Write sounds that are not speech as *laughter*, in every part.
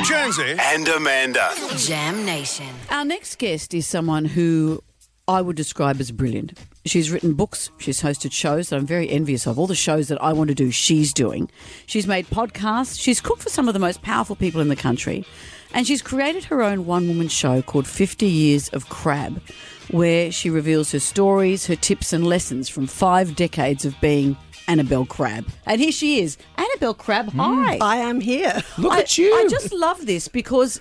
Jonesy and Amanda. Jam Nation. Our next guest is someone who I would describe as brilliant. She's written books, she's hosted shows that I'm very envious of. All the shows that I want to do, she's doing. She's made podcasts, she's cooked for some of the most powerful people in the country, and she's created her own one woman show called 50 Years of Crabb, where she reveals her stories, her tips, and lessons from five decades of being Annabel Crabb. And here she is, Annabel Crabb. Hmm. Hi. I am here. Look I, at you. I just love this because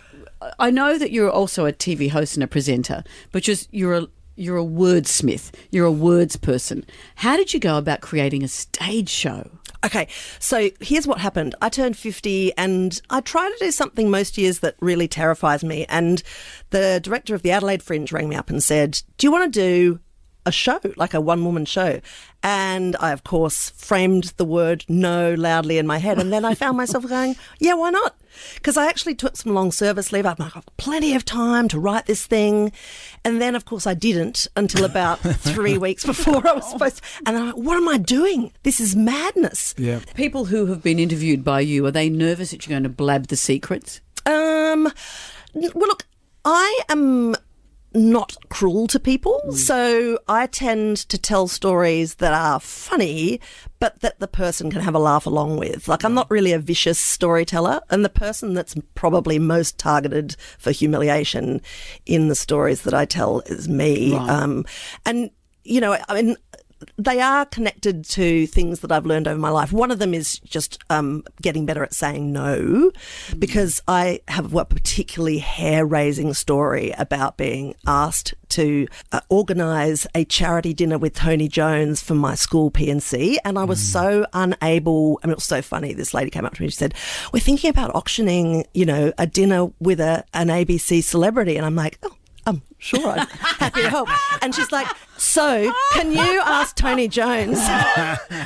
I know that you're also a TV host and a presenter, but just you're a you're a wordsmith. You're a words person. How did you go about creating a stage show? Okay, so here's what happened. I turned 50 and I try to do something most years that really terrifies me. And the director of the Adelaide Fringe rang me up and said, Do you want to do a show, like a one woman show? And I, of course, framed the word no loudly in my head. And then I found myself going, *laughs* Yeah, why not? Because I actually took some long service leave. I've got plenty of time to write this thing. And then, of course, I didn't until about *laughs* three weeks before I was supposed to. And I'm like, What am I doing? This is madness. yeah. People who have been interviewed by you are they nervous that you're going to blab the secrets? Um, well, look, I am not cruel to people, so I tend to tell stories that are funny, but that the person can have a laugh along with. Like, I'm not really a vicious storyteller, and the person that's probably most targeted for humiliation in the stories that I tell is me. Um, and you know, I mean, they are connected to things that I've learned over my life. One of them is just um, getting better at saying no, because I have a particularly hair raising story about being asked to uh, organise a charity dinner with Tony Jones for my school P&C, and I was so unable. I mean, it was so funny. This lady came up to me and she said, "We're thinking about auctioning, you know, a dinner with a an ABC celebrity," and I'm like, "Oh." I'm sure I'm happy to help. And she's like, So, can you ask Tony Jones? *laughs*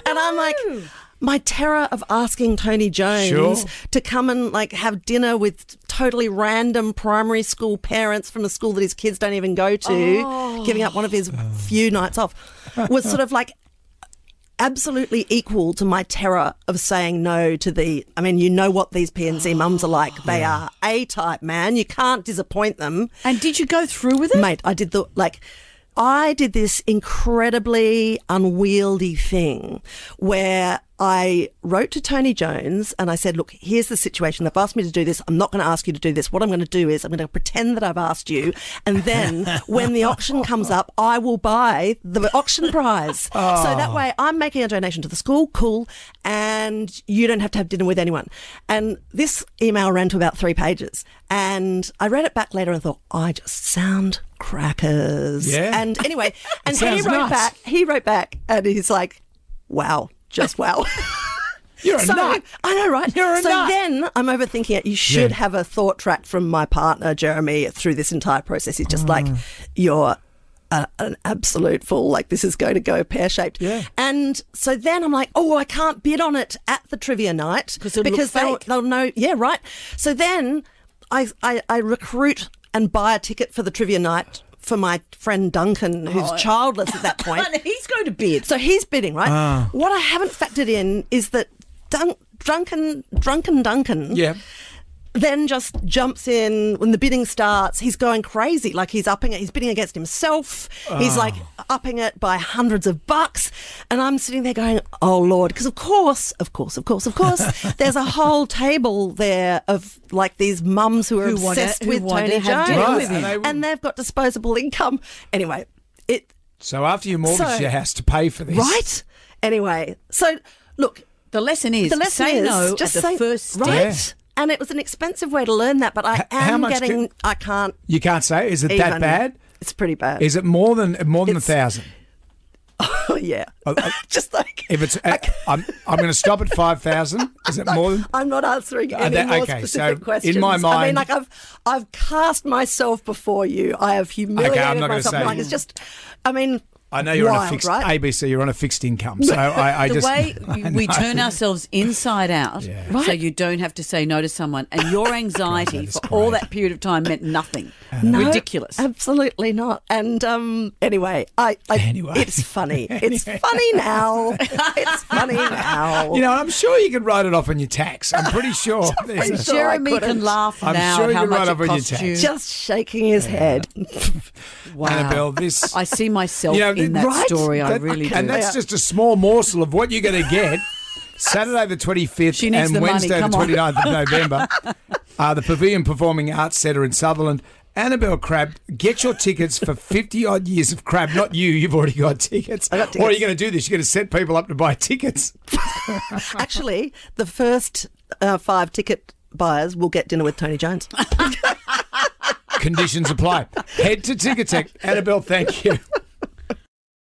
And I'm like, my terror of asking Tony Jones Sure. to come and like have dinner with totally random primary school parents from a school that his kids don't even go to, oh. giving up one of his few nights off, was sort of like absolutely equal to my terror of saying no to the I mean you know what these P&C *gasps* mums are like. They are A type man. You can't disappoint them. And did you go through with it? mate I did the like I did this incredibly unwieldy thing where I wrote to Tony Jones and I said, Look, here's the situation. They've asked me to do this. I'm not going to ask you to do this. What I'm going to do is I'm going to pretend that I've asked you. And then *laughs* when the auction comes up, I will buy the auction prize. *laughs* Oh. So that way I'm making a donation to the school. Cool. And you don't have to have dinner with anyone. And this email ran to about three pages. And I read it back later and thought, I just sound crackers. Yeah. And anyway, *laughs* and he wrote nuts. back, he wrote back and he's like, wow, just *laughs* wow. You're a so, nut. I know, right? You're a so nut. then I'm overthinking it. You should Yeah. have a thought track from my partner, Jeremy, through this entire process. He's just like, Ah. you're a, an absolute fool. Like, this is going to go pear shaped. Yeah. And so then I'm like, oh, I can't bid on it at the trivia night 'Cause it'll look because they'll, they'll know. Yeah, right. So then I, I, I recruit and buy a ticket for the trivia night for my friend Duncan, who's Oh. childless at that *laughs* point. He's going to bid. So he's bidding, right? Ah. What I haven't factored in is that Dun- drunken, drunken Duncan Yeah. Then just jumps in when the bidding starts. He's going crazy, like he's upping it. He's bidding against himself. He's ah. like upping it by hundreds of bucks, and I'm sitting there going, "Oh Lord!" Because of course, of course, of course, of course, *laughs* there's a whole table there of like these mums who are Who wanna- obsessed who with Tony have Jones, with him. Right, and they've got disposable income. Anyway, it So after you mortgage So- your house to pay for this, right. Anyway, so look, The lesson is the lesson say is no just at the say first step. right. Yeah. And it was an expensive way to learn that, but I H- am getting. can- I can't. You can't say. Is it that bad? It's pretty bad. Is it more than more than It's- a thousand? *laughs* Oh yeah. *laughs* just like If it's, uh, I'm, I'm going to stop at five thousand. Is it more than? *laughs* I'm not answering Uh, any that- more okay, specific so questions. in my mind, I mean, like I've I've cast myself before you. I have humiliated not gonna myself. say- Like it's just. I mean, I know you're on a fixed right? ABC. You're on a fixed income, so *laughs* I, I the just way *laughs* I we turn ourselves inside out, I so you know. turn ourselves inside out, Yeah. so you don't have to say no to someone, and your *laughs* anxiety that is for all that period of time meant nothing. No, Ridiculous. Absolutely not. And um, anyway, I, I Anyway. it's funny. It's funny now. It's funny now. You know, I'm sure you could write it off on your tax. I'm pretty sure. there's a- sure I Jeremy can laugh I'm now sure at you how can write much up it on your cost tax. you. just shaking his head. wow. Annabel, this I see myself You know, in that right? story. I That- really do. and that's just a small morsel of what you're going to get. Saturday the 25th She and the Wednesday the 29th of *laughs* November, uh, the Pavilion Performing Arts Centre in Sutherland. Annabel Crabb, get your tickets for 50 odd years of Crabb. Not you, you've already got tickets. I got Or are you going to do this? You're going to set people up to buy tickets. *laughs* Actually, the first uh, five ticket buyers will get dinner with Tony Jones. *laughs* Conditions apply. Head to Ticketek. Annabel, thank you.